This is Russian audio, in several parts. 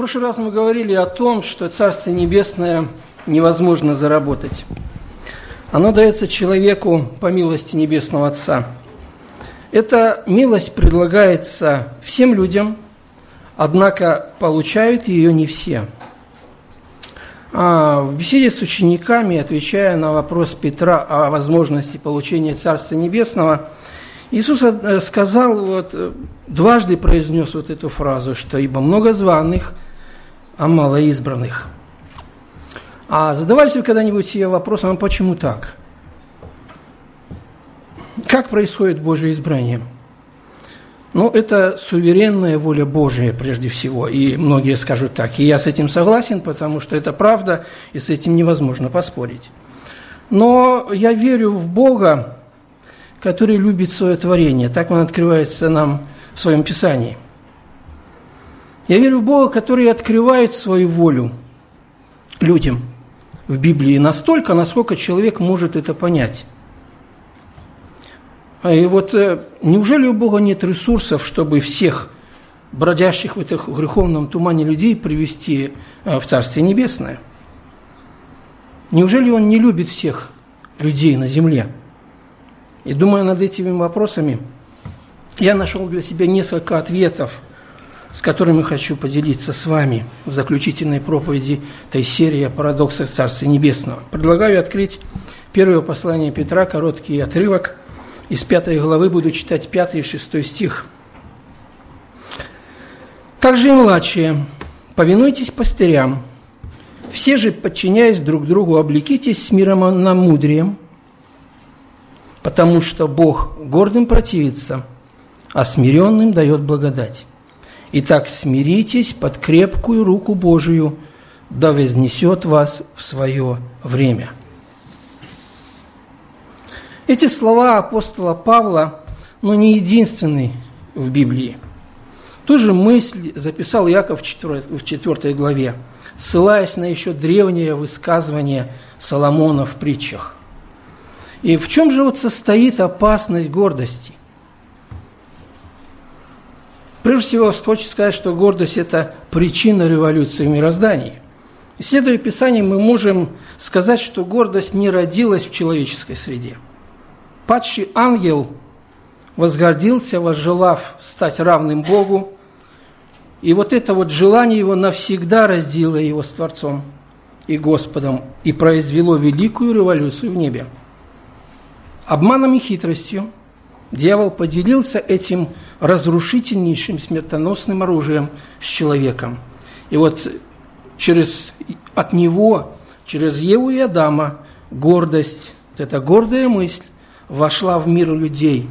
прошлый раз мы говорили о том, что Царство Небесное невозможно заработать. Оно дается человеку по милости Небесного Отца. Эта милость предлагается всем людям, однако получают ее не все. А в беседе с учениками, отвечая на вопрос Петра о возможности получения Царства Небесного, Иисус э, сказал, вот, э, дважды произнес вот эту фразу, что «ибо много званых, а мало избранных. А задавались вы когда-нибудь себе вопросом, а почему так? Как происходит Божье избрание? Ну, это суверенная воля Божия прежде всего, и многие скажут так. И я с этим согласен, потому что это правда, и с этим невозможно поспорить. Но я верю в Бога, который любит свое творение. Так он открывается нам в своем Писании – я верю в Бога, который открывает свою волю людям в Библии настолько, насколько человек может это понять. А и вот э, неужели у Бога нет ресурсов, чтобы всех бродящих в этом греховном тумане людей привести э, в Царствие Небесное? Неужели Он не любит всех людей на земле? И думая над этими вопросами, я нашел для себя несколько ответов – с которыми хочу поделиться с вами в заключительной проповеди этой серии о парадоксах Царствия Небесного. Предлагаю открыть первое послание Петра, короткий отрывок. Из пятой главы буду читать пятый и шестой стих. «Также и младшие, повинуйтесь пастырям, все же, подчиняясь друг другу, облекитесь с миром на мудрием, потому что Бог гордым противится, а смиренным дает благодать. Итак, смиритесь под крепкую руку Божию, да вознесет вас в свое время. Эти слова апостола Павла, но не единственные в Библии. Ту же мысль записал Яков в 4 главе, ссылаясь на еще древнее высказывание Соломона в притчах. И в чем же вот состоит опасность гордости? Прежде всего, хочется сказать, что гордость – это причина революции в мироздании. Исследуя Писание, мы можем сказать, что гордость не родилась в человеческой среде. Падший ангел возгордился, возжелав стать равным Богу, и вот это вот желание его навсегда разделило его с Творцом и Господом и произвело великую революцию в небе. Обманом и хитростью дьявол поделился этим разрушительнейшим смертоносным оружием с человеком. И вот через, от него, через Еву и Адама, гордость, вот эта гордая мысль вошла в мир людей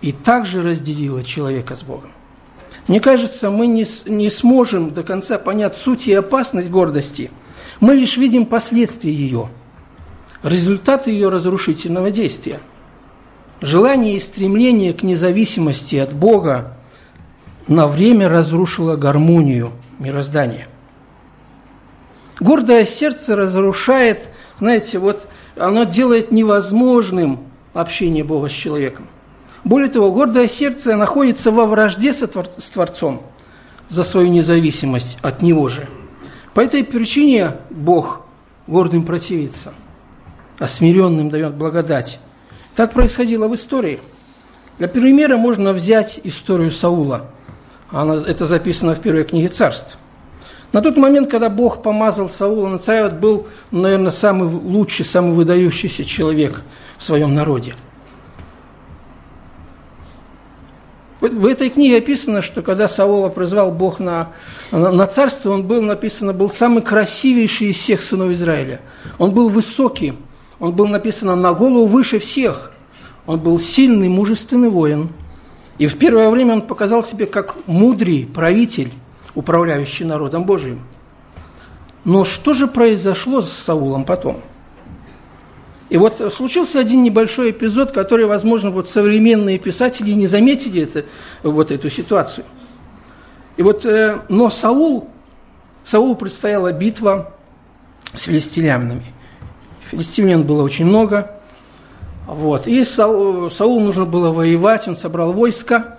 и также разделила человека с Богом. Мне кажется, мы не, не сможем до конца понять суть и опасность гордости. Мы лишь видим последствия ее, результаты ее разрушительного действия – Желание и стремление к независимости от Бога на время разрушило гармонию мироздания. Гордое сердце разрушает, знаете, вот оно делает невозможным общение Бога с человеком. Более того, гордое сердце находится во вражде с Творцом за свою независимость от Него же. По этой причине Бог гордым противится, а смиренным дает благодать. Так происходило в истории. Для примера можно взять историю Саула. Она, это записано в первой книге царств. На тот момент, когда Бог помазал Саула на царя, это был, наверное, самый лучший, самый выдающийся человек в своем народе. В этой книге описано, что когда Саула призвал Бог на, на, на царство, он был, написано, был самый красивейший из всех сынов Израиля. Он был высокий, он был, написано, на голову выше всех. Он был сильный, мужественный воин. И в первое время он показал себе как мудрый правитель, управляющий народом Божиим. Но что же произошло с Саулом потом? И вот случился один небольшой эпизод, который, возможно, вот современные писатели не заметили это, вот эту ситуацию. И вот, э, но Саул, Саулу предстояла битва с филистимлянами. Филистимлян было очень много. Вот. И Саул, Саулу нужно было воевать, он собрал войско,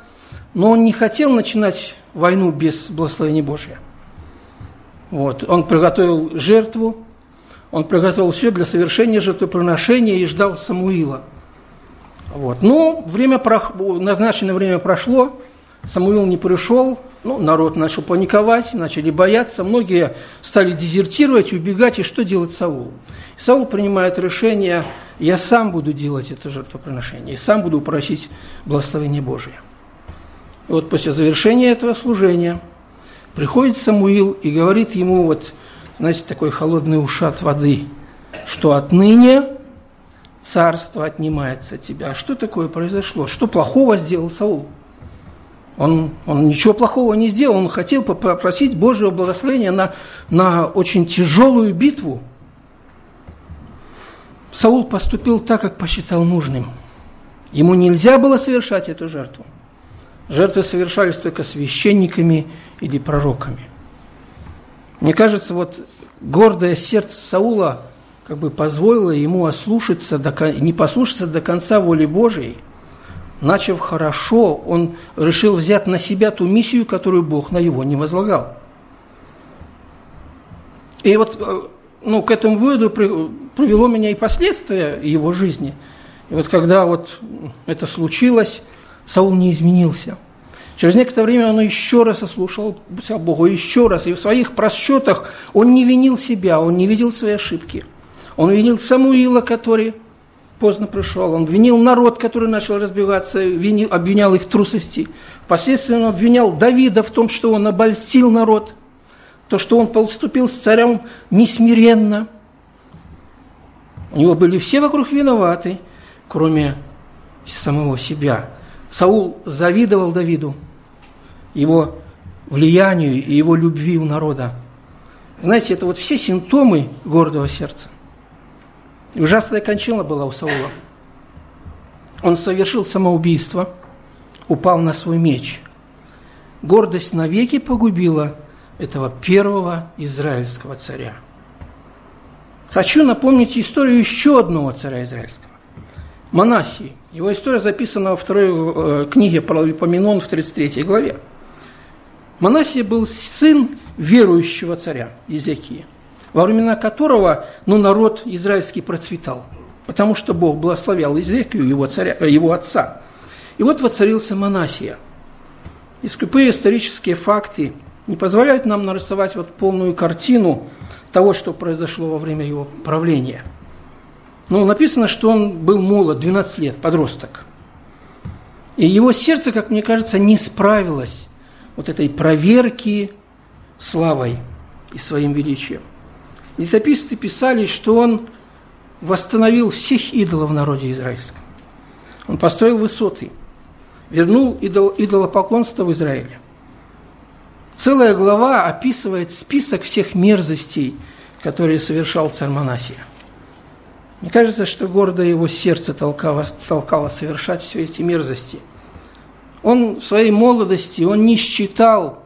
но он не хотел начинать войну без благословения Божия. Вот. Он приготовил жертву, он приготовил все для совершения жертвоприношения и ждал Самуила. Вот. Но время, назначенное время прошло, Самуил не пришел, ну, народ начал паниковать, начали бояться, многие стали дезертировать, убегать, и что делать Саулу? Саул принимает решение, я сам буду делать это жертвоприношение, и сам буду просить благословения Божие. И вот после завершения этого служения приходит Самуил и говорит ему вот, знаете, такой холодный ушат воды, что отныне царство отнимается от тебя. А что такое произошло? Что плохого сделал Саул? Он, он ничего плохого не сделал, он хотел попросить Божьего благословения на, на очень тяжелую битву. Саул поступил так, как посчитал нужным. Ему нельзя было совершать эту жертву. Жертвы совершались только священниками или пророками. Мне кажется, вот гордое сердце Саула как бы позволило ему ослушаться, не послушаться до конца воли Божией – начав хорошо, он решил взять на себя ту миссию, которую Бог на его не возлагал. И вот э, ну, к этому выводу привело меня и последствия его жизни. И вот когда вот это случилось, Саул не изменился. Через некоторое время он еще раз ослушался Богу, еще раз. И в своих просчетах он не винил себя, он не видел свои ошибки. Он винил Самуила, который поздно пришел. Он винил народ, который начал разбегаться, винил, обвинял их в трусости. Впоследствии он обвинял Давида в том, что он обольстил народ, то, что он поступил с царем несмиренно. У него были все вокруг виноваты, кроме самого себя. Саул завидовал Давиду, его влиянию и его любви у народа. Знаете, это вот все симптомы гордого сердца – ужасная кончина была у Саула. Он совершил самоубийство, упал на свой меч. Гордость навеки погубила этого первого израильского царя. Хочу напомнить историю еще одного царя израильского. Манасии. Его история записана во второй э, книге Паралипоменон в 33 главе. Манасия был сын верующего царя Езекии во времена которого ну, народ израильский процветал, потому что Бог благословлял Изекию, его, царя, его отца. И вот воцарился Манасия. И скупые исторические факты не позволяют нам нарисовать вот полную картину того, что произошло во время его правления. Ну, написано, что он был молод, 12 лет, подросток. И его сердце, как мне кажется, не справилось вот этой проверки славой и своим величием. Летописцы писали, что он восстановил всех идолов в народе израильском. Он построил высоты, вернул идол, идолопоклонство в Израиле. Целая глава описывает список всех мерзостей, которые совершал царь Манасия. Мне кажется, что гордое его сердце толкало, толкало совершать все эти мерзости. Он в своей молодости, он не считал,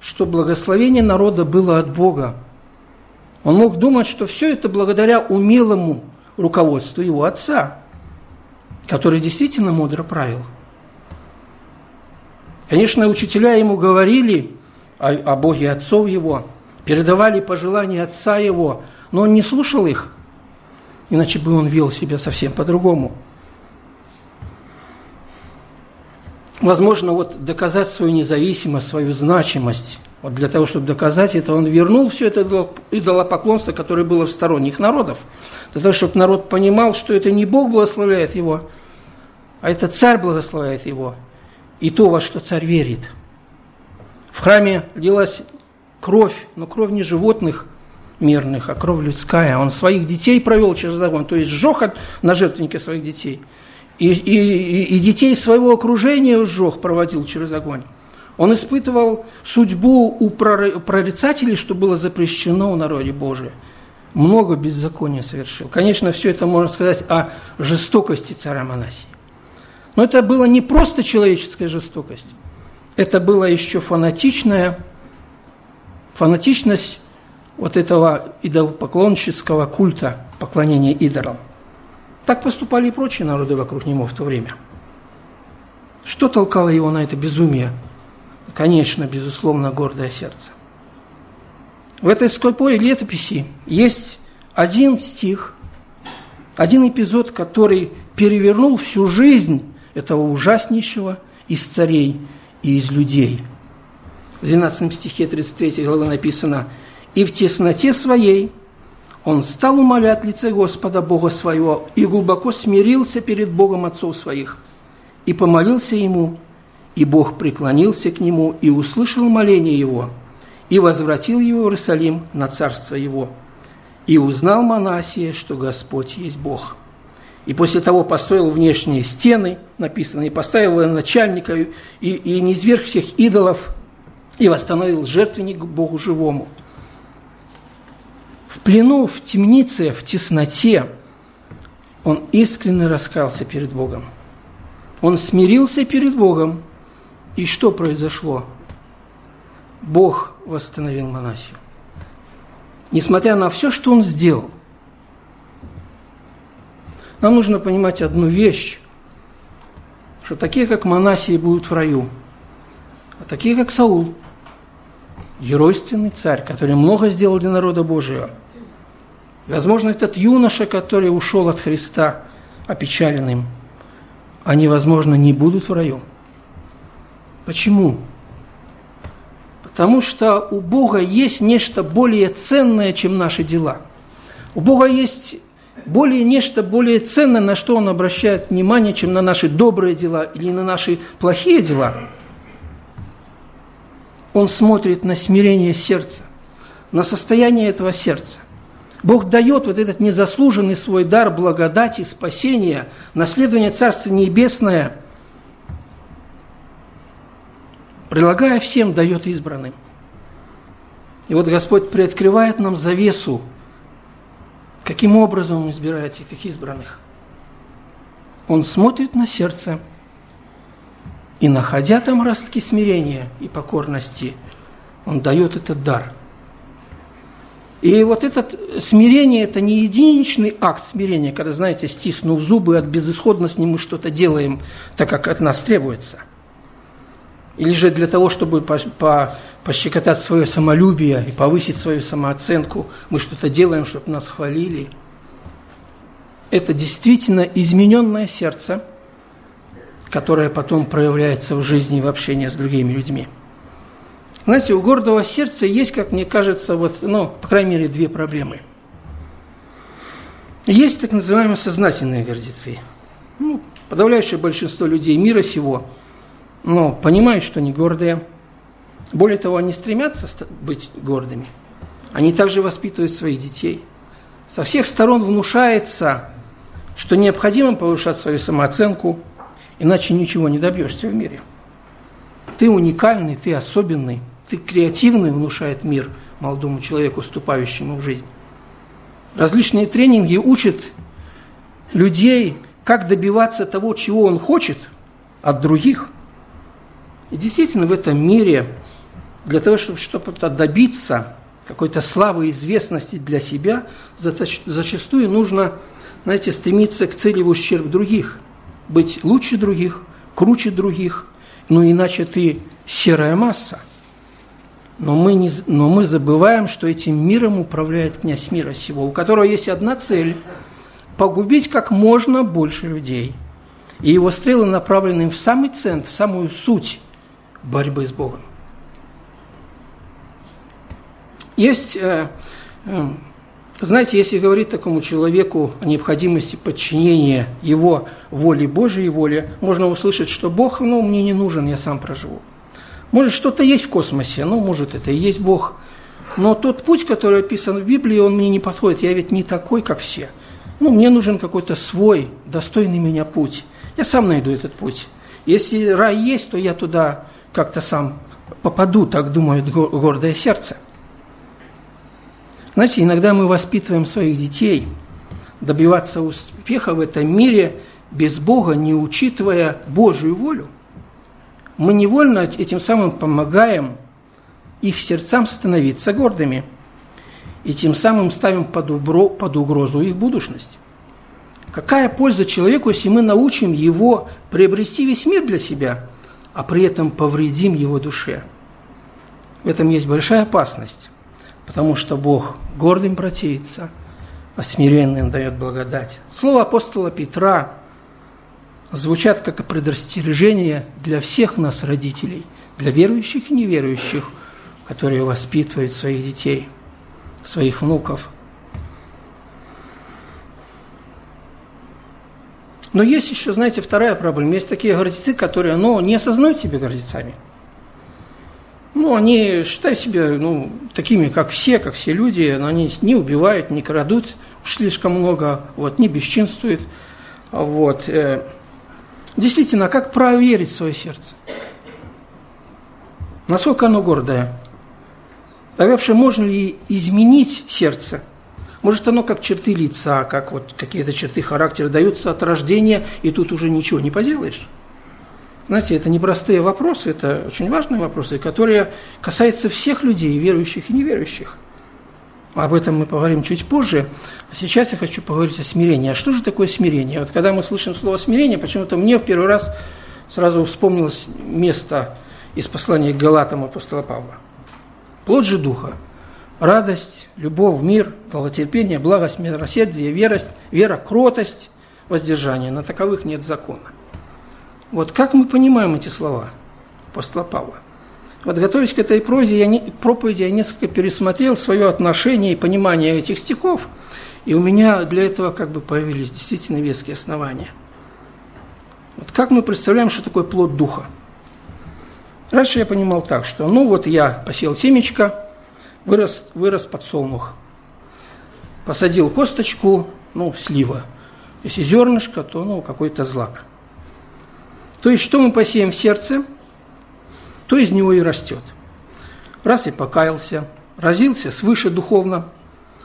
что благословение народа было от Бога, он мог думать, что все это благодаря умелому руководству его отца, который действительно мудро правил. Конечно, учителя ему говорили о, о Боге отцов его, передавали пожелания отца его, но он не слушал их, иначе бы он вел себя совсем по-другому. Возможно, вот доказать свою независимость, свою значимость вот для того, чтобы доказать это, он вернул все это идолопоклонство, которое было в сторонних народов. Для того, чтобы народ понимал, что это не Бог благословляет его, а это царь благословляет его. И то, во что царь верит. В храме лилась кровь, но кровь не животных мирных, а кровь людская. Он своих детей провел через огонь, то есть сжег на жертвеннике своих детей. И, и, и детей своего окружения сжег, проводил через огонь. Он испытывал судьбу у прорицателей, что было запрещено у народе Божия. Много беззакония совершил. Конечно, все это можно сказать о жестокости царя Манасии. Но это было не просто человеческая жестокость. Это была еще фанатичная, фанатичность вот этого идолопоклоннического культа, поклонения идолам. Так поступали и прочие народы вокруг него в то время. Что толкало его на это безумие? Конечно, безусловно, гордое сердце. В этой скупой летописи есть один стих, один эпизод, который перевернул всю жизнь этого ужаснейшего из царей и из людей. В 12 стихе 33 главы написано «И в тесноте своей он стал умолять лице Господа Бога своего и глубоко смирился перед Богом отцов своих, и помолился ему, и Бог преклонился к нему и услышал моление его, и возвратил его в Иерусалим на царство его. И узнал Манасия, что Господь есть Бог. И после того построил внешние стены, написано, и поставил начальника, и, и не изверг всех идолов, и восстановил жертвенник Богу живому – в плену, в темнице, в тесноте он искренне раскался перед Богом. Он смирился перед Богом. И что произошло? Бог восстановил Манасию. Несмотря на все, что он сделал. Нам нужно понимать одну вещь, что такие, как Манасии, будут в раю, а такие, как Саул, геройственный царь, который много сделал для народа Божьего – Возможно, этот юноша, который ушел от Христа опечаленным, они, возможно, не будут в раю. Почему? Потому что у Бога есть нечто более ценное, чем наши дела. У Бога есть более нечто более ценное, на что Он обращает внимание, чем на наши добрые дела или на наши плохие дела. Он смотрит на смирение сердца, на состояние этого сердца. Бог дает вот этот незаслуженный свой дар благодати, спасения, наследование Царства Небесное, предлагая всем, дает избранным. И вот Господь приоткрывает нам завесу, каким образом Он избирает этих избранных. Он смотрит на сердце, и, находя там ростки смирения и покорности, Он дает этот дар – и вот это смирение – это не единичный акт смирения, когда, знаете, стиснув зубы от безысходности, мы что-то делаем, так как от нас требуется. Или же для того, чтобы по, по, пощекотать свое самолюбие и повысить свою самооценку, мы что-то делаем, чтобы нас хвалили. Это действительно измененное сердце, которое потом проявляется в жизни в общении с другими людьми. Знаете, у гордого сердца есть, как мне кажется, вот, ну, по крайней мере, две проблемы. Есть так называемые сознательные гордецы. Ну, подавляющее большинство людей мира сего, но понимают, что они гордые. Более того, они стремятся быть гордыми. Они также воспитывают своих детей. Со всех сторон внушается, что необходимо повышать свою самооценку, иначе ничего не добьешься в мире. Ты уникальный, ты особенный – ты креативный, внушает мир молодому человеку, вступающему в жизнь. Различные тренинги учат людей, как добиваться того, чего он хочет от других. И действительно в этом мире для того, чтобы что-то добиться, какой-то славы и известности для себя, зачастую нужно, знаете, стремиться к цели в ущерб других, быть лучше других, круче других, но иначе ты серая масса – но мы, не, но мы забываем, что этим миром управляет князь мира сего, у которого есть одна цель – погубить как можно больше людей. И его стрелы направлены в самый центр, в самую суть борьбы с Богом. Есть, э, э, знаете, если говорить такому человеку о необходимости подчинения его воле Божьей воле, можно услышать, что Бог, ну, мне не нужен, я сам проживу. Может, что-то есть в космосе, ну, может, это и есть Бог. Но тот путь, который описан в Библии, он мне не подходит. Я ведь не такой, как все. Ну, мне нужен какой-то свой, достойный меня путь. Я сам найду этот путь. Если рай есть, то я туда как-то сам попаду, так думает гордое сердце. Знаете, иногда мы воспитываем своих детей добиваться успеха в этом мире без Бога, не учитывая Божию волю мы невольно этим самым помогаем их сердцам становиться гордыми и тем самым ставим под, убро, под угрозу их будущность. Какая польза человеку, если мы научим его приобрести весь мир для себя, а при этом повредим его душе? В этом есть большая опасность. потому что Бог гордым противится, а смиренным дает благодать. Слово апостола Петра звучат как предостережение для всех нас, родителей, для верующих и неверующих, которые воспитывают своих детей, своих внуков. Но есть еще, знаете, вторая проблема. Есть такие гордецы, которые ну, не осознают себя гордецами – ну, они считают себя ну, такими, как все, как все люди, но они не убивают, не крадут слишком много, вот, не бесчинствуют. Вот. Э, действительно, как проверить свое сердце? Насколько оно гордое? А вообще, можно ли изменить сердце? Может, оно как черты лица, как вот какие-то черты характера даются от рождения, и тут уже ничего не поделаешь? Знаете, это непростые вопросы, это очень важные вопросы, которые касаются всех людей, верующих и неверующих. Об этом мы поговорим чуть позже. А сейчас я хочу поговорить о смирении. А что же такое смирение? Вот когда мы слышим слово смирение, почему-то мне в первый раз сразу вспомнилось место из послания к Галатам апостола Павла. Плод же Духа. Радость, любовь, мир, долготерпение, благость, милосердие, верость, вера, кротость, воздержание. На таковых нет закона. Вот как мы понимаем эти слова апостола Павла? Вот готовясь к этой проповеди я, не, проповеди, я несколько пересмотрел свое отношение и понимание этих стихов, и у меня для этого как бы появились действительно веские основания. Вот как мы представляем, что такое плод духа? Раньше я понимал так, что ну вот я посел семечко, вырос, вырос подсолнух, посадил косточку, ну, слива. Если зернышко, то ну, какой-то злак – то есть, что мы посеем в сердце, то из него и растет. Раз и покаялся, разился свыше духовно,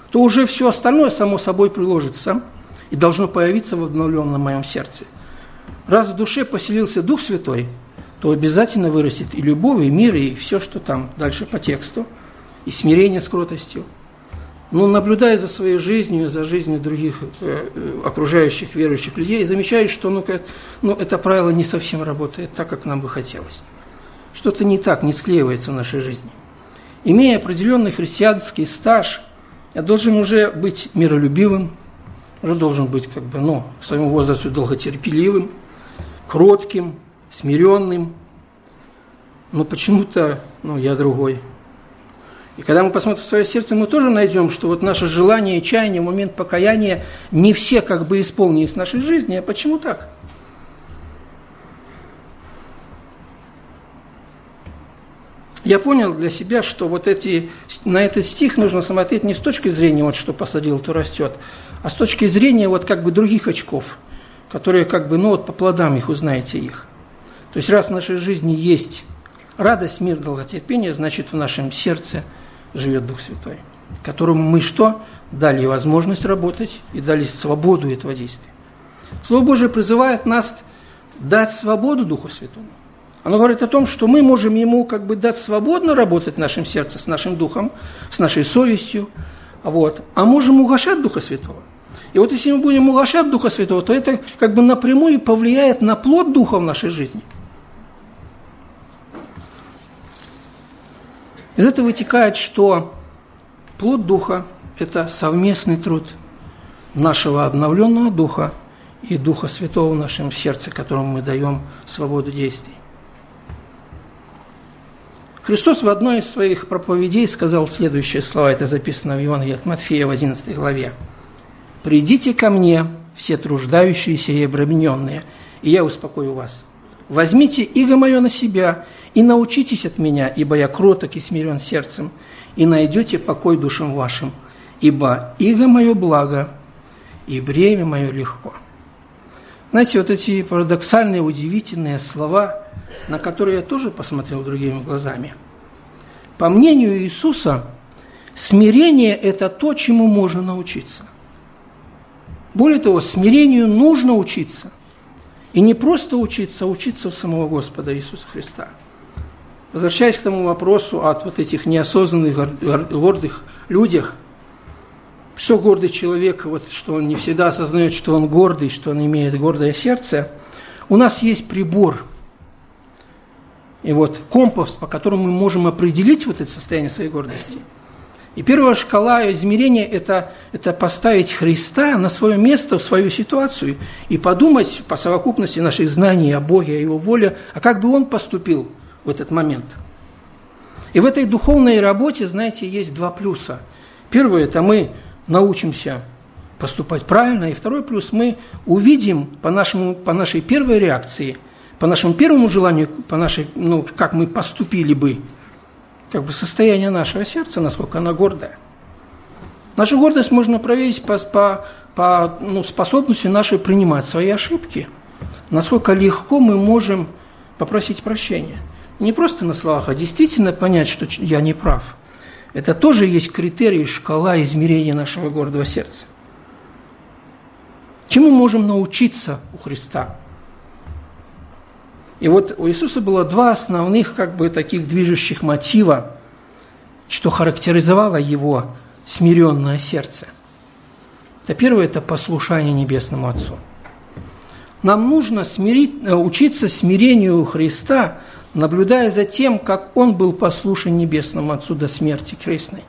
то уже все остальное само собой приложится и должно появиться в обновленном моем сердце. Раз в душе поселился Дух Святой, то обязательно вырастет и любовь, и мир, и все, что там дальше по тексту, и смирение с кротостью – но наблюдая за своей жизнью, за жизнью других э, э, окружающих верующих людей, замечаю, что ну, ну, это правило не совсем работает так, как нам бы хотелось. Что-то не так, не склеивается в нашей жизни. Имея определенный христианский стаж, я должен уже быть миролюбивым, уже должен быть как бы, ну, к своему возрасту долготерпеливым, кротким, смиренным. Но почему-то ну, я другой – и когда мы посмотрим в свое сердце, мы тоже найдем, что вот наше желание и чаяние момент покаяния не все как бы исполнились в нашей жизни. А почему так? Я понял для себя, что вот эти, на этот стих нужно смотреть не с точки зрения, вот что посадил, то растет, а с точки зрения вот как бы других очков, которые как бы, ну вот по плодам их узнаете их. То есть раз в нашей жизни есть радость, мир, долготерпение, значит в нашем сердце – живет Дух Святой, которому мы что? Дали возможность работать и дали свободу этого действия. Слово Божие призывает нас дать свободу Духу Святому. Оно говорит о том, что мы можем ему как бы дать свободно работать в нашем сердце, с нашим духом, с нашей совестью, вот, а можем угошать Духа Святого. И вот если мы будем угошать Духа Святого, то это как бы напрямую повлияет на плод Духа в нашей жизни – Из этого вытекает, что плод Духа – это совместный труд нашего обновленного Духа и Духа Святого в нашем сердце, которому мы даем свободу действий. Христос в одной из своих проповедей сказал следующие слова, это записано в Евангелии от Матфея в 11 главе. «Придите ко мне, все труждающиеся и обремененные, и я успокою вас. Возьмите иго мое на себя и научитесь от меня, ибо я кроток и смирен сердцем, и найдете покой душам вашим, ибо иго мое благо, и бремя мое легко». Знаете, вот эти парадоксальные, удивительные слова, на которые я тоже посмотрел другими глазами. По мнению Иисуса, смирение – это то, чему можно научиться. Более того, смирению нужно учиться – и не просто учиться, а учиться у самого Господа Иисуса Христа. Возвращаясь к тому вопросу от вот этих неосознанных, гордых людях, что гордый человек, вот, что он не всегда осознает, что он гордый, что он имеет гордое сердце, у нас есть прибор, и вот компас, по которому мы можем определить вот это состояние своей гордости. И первая шкала измерения это, – это поставить Христа на свое место, в свою ситуацию и подумать по совокупности наших знаний о Боге, о Его воле, а как бы Он поступил в этот момент. И в этой духовной работе, знаете, есть два плюса. Первое – это мы научимся поступать правильно, и второй плюс – мы увидим по, нашему, по нашей первой реакции, по нашему первому желанию, по нашей, ну, как мы поступили бы – как бы состояние нашего сердца, насколько оно гордое. Нашу гордость можно проверить по, по, по ну, способности нашей принимать свои ошибки. Насколько легко мы можем попросить прощения. Не просто на словах, а действительно понять, что я не прав. Это тоже есть критерий, шкала измерения нашего гордого сердца. Чему можем научиться у Христа? И вот у Иисуса было два основных как бы таких движущих мотива, что характеризовало его смиренное сердце. Это первое – это послушание Небесному Отцу. Нам нужно смирить, э, учиться смирению Христа, наблюдая за тем, как Он был послушен Небесному Отцу до смерти крестной.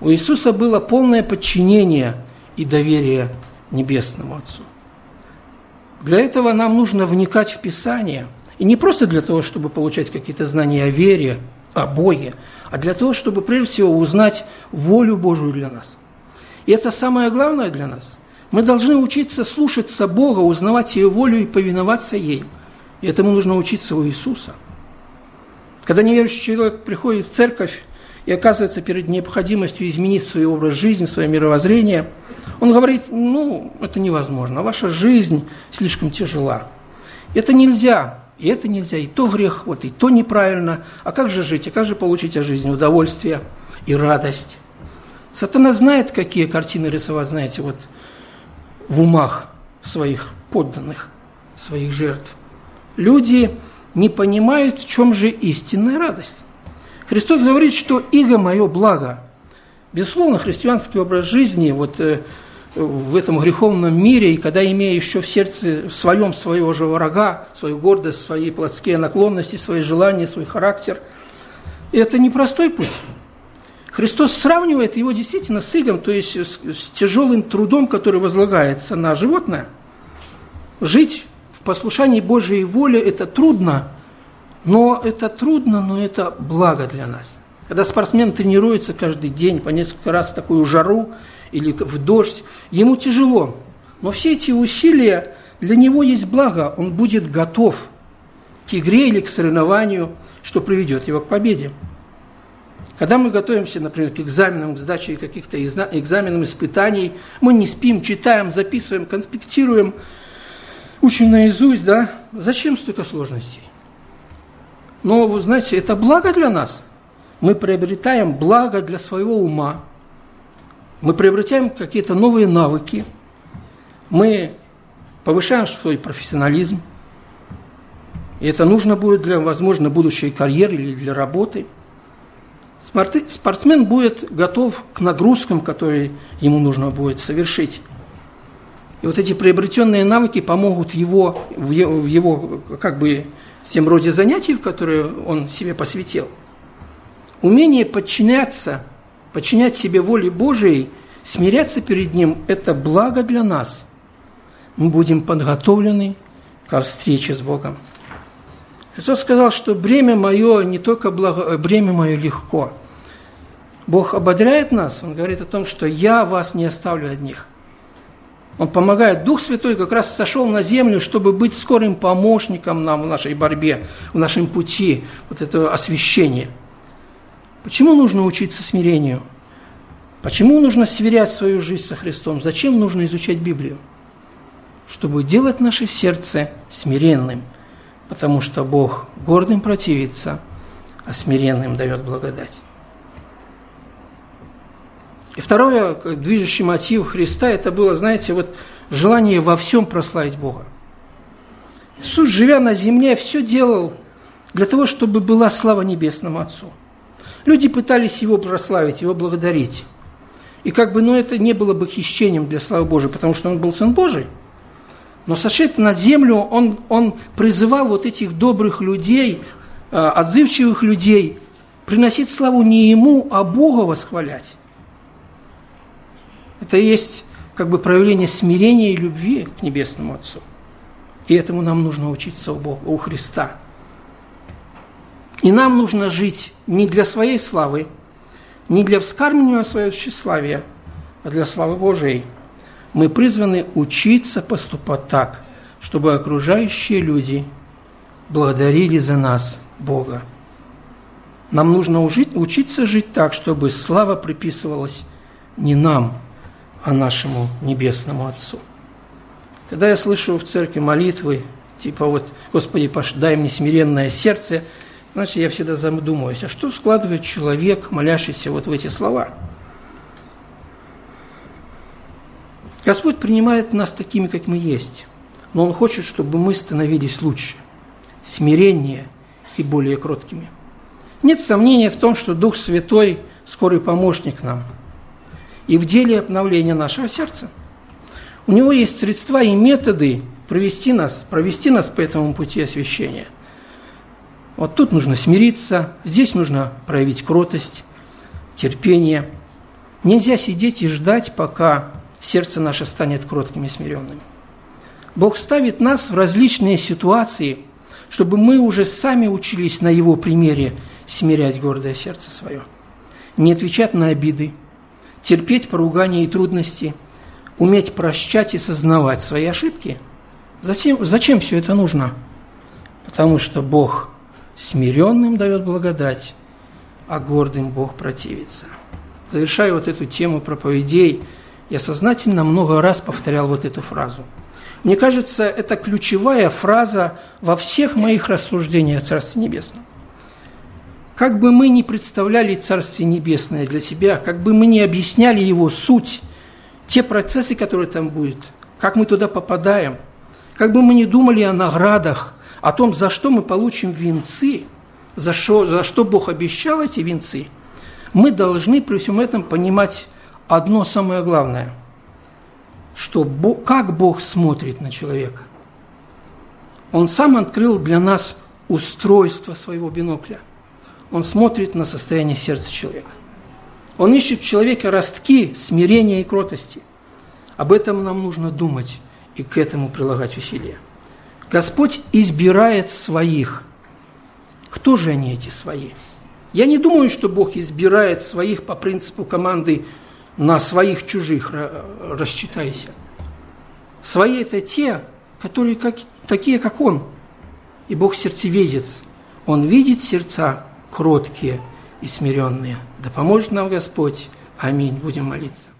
У Иисуса было полное подчинение и доверие Небесному Отцу. Для этого нам нужно вникать в Писание. И не просто для того, чтобы получать какие-то знания о вере, о Боге, а для того, чтобы прежде всего узнать волю Божию для нас. И это самое главное для нас. Мы должны учиться слушаться Бога, узнавать Ее волю и повиноваться ей. И этому нужно учиться у Иисуса. Когда неверующий человек приходит в церковь и оказывается перед необходимостью изменить свой образ жизни, свое мировоззрение – он говорит, ну, это невозможно, ваша жизнь слишком тяжела. Это нельзя, и это нельзя, и то грех, вот, и то неправильно. А как же жить, а как же получить от жизни удовольствие и радость? Сатана знает, какие картины рисовать, знаете, вот в умах своих подданных, своих жертв. Люди не понимают, в чем же истинная радость. Христос говорит, что иго мое благо. Безусловно, христианский образ жизни, вот э, в этом греховном мире, и когда имея еще в сердце в своем своего же врага, свою гордость, свои плотские наклонности, свои желания, свой характер, это непростой путь. Христос сравнивает его действительно с игом, то есть с, с тяжелым трудом, который возлагается на животное. Жить послушании Божьей воли – это трудно, но это трудно, но это благо для нас. Когда спортсмен тренируется каждый день по несколько раз в такую жару, или в дождь, ему тяжело. Но все эти усилия, для него есть благо, он будет готов к игре или к соревнованию, что приведет его к победе. Когда мы готовимся, например, к экзаменам, к сдаче каких-то экзаменов, испытаний, мы не спим, читаем, записываем, конспектируем, учим наизусть, да? Зачем столько сложностей? Но, вы знаете, это благо для нас. Мы приобретаем благо для своего ума, мы приобретаем какие-то новые навыки, мы повышаем свой профессионализм, и это нужно будет для, возможно, будущей карьеры или для работы. Спортсмен будет готов к нагрузкам, которые ему нужно будет совершить. И вот эти приобретенные навыки помогут его в его, в как бы тем роде занятий, в которые он себе посвятил. Умение подчиняться – подчинять себе воле Божией, смиряться перед Ним – это благо для нас. Мы будем подготовлены ко встрече с Богом. Христос сказал, что бремя мое не только благо, бремя мое легко. Бог ободряет нас, Он говорит о том, что я вас не оставлю одних. Он помогает. Дух Святой как раз сошел на землю, чтобы быть скорым помощником нам в нашей борьбе, в нашем пути, вот этого освящения – Почему нужно учиться смирению? Почему нужно сверять свою жизнь со Христом? Зачем нужно изучать Библию? Чтобы делать наше сердце смиренным, потому что Бог гордым противится, а смиренным дает благодать. И второе, движущий мотив Христа, это было, знаете, вот желание во всем прославить Бога. Иисус, живя на земле, все делал для того, чтобы была слава Небесному Отцу – Люди пытались его прославить, его благодарить. И как бы, ну, это не было бы хищением для славы Божией, потому что он был Сын Божий. Но сошед над землю, он, он призывал вот этих добрых людей, э, отзывчивых людей приносить славу не Ему, а Бога восхвалять. Это есть как бы проявление смирения и любви к Небесному Отцу. И этому нам нужно учиться у Бога, у Христа. И нам нужно жить не для своей славы, не для вскармливания своего тщеславия, а для славы Божией. Мы призваны учиться поступать так, чтобы окружающие люди благодарили за нас Бога. Нам нужно учиться жить так, чтобы слава приписывалась не нам, а нашему Небесному Отцу. Когда я слышу в церкви молитвы, типа вот «Господи, дай мне смиренное сердце», значит, я всегда задумываюсь, а что складывает человек, молящийся вот в эти слова? Господь принимает нас такими, как мы есть, но Он хочет, чтобы мы становились лучше, смиреннее и более кроткими. Нет сомнения в том, что Дух Святой – скорый помощник нам – и в деле обновления нашего сердца. У него есть средства и методы провести нас, провести нас по этому пути освящения. Вот тут нужно смириться, здесь нужно проявить кротость, терпение. Нельзя сидеть и ждать, пока сердце наше станет кротким и смиренным. Бог ставит нас в различные ситуации, чтобы мы уже сами учились на Его примере смирять гордое сердце свое, не отвечать на обиды, терпеть поругания и трудности, уметь прощать и сознавать свои ошибки. Зачем, зачем все это нужно? Потому что Бог смиренным дает благодать, а гордым Бог противится. Завершая вот эту тему проповедей, я сознательно много раз повторял вот эту фразу. Мне кажется, это ключевая фраза во всех моих рассуждениях о Царстве Небесном. Как бы мы ни представляли Царствие Небесное для себя, как бы мы ни объясняли его суть, те процессы, которые там будут, как мы туда попадаем, как бы мы ни думали о наградах, о том, за что мы получим венцы, за что, за что Бог обещал эти венцы, мы должны при всем этом понимать одно самое главное, что Бог, как Бог смотрит на человека. Он сам открыл для нас устройство своего бинокля – он смотрит на состояние сердца человека. Он ищет в человеке ростки смирения и кротости. Об этом нам нужно думать и к этому прилагать усилия. Господь избирает своих. Кто же они, эти свои? Я не думаю, что Бог избирает своих по принципу команды на своих чужих рассчитайся. Свои – это те, которые как, такие, как Он. И Бог сердцеведец. Он видит сердца кроткие и смиренные. Да поможет нам Господь. Аминь. Будем молиться.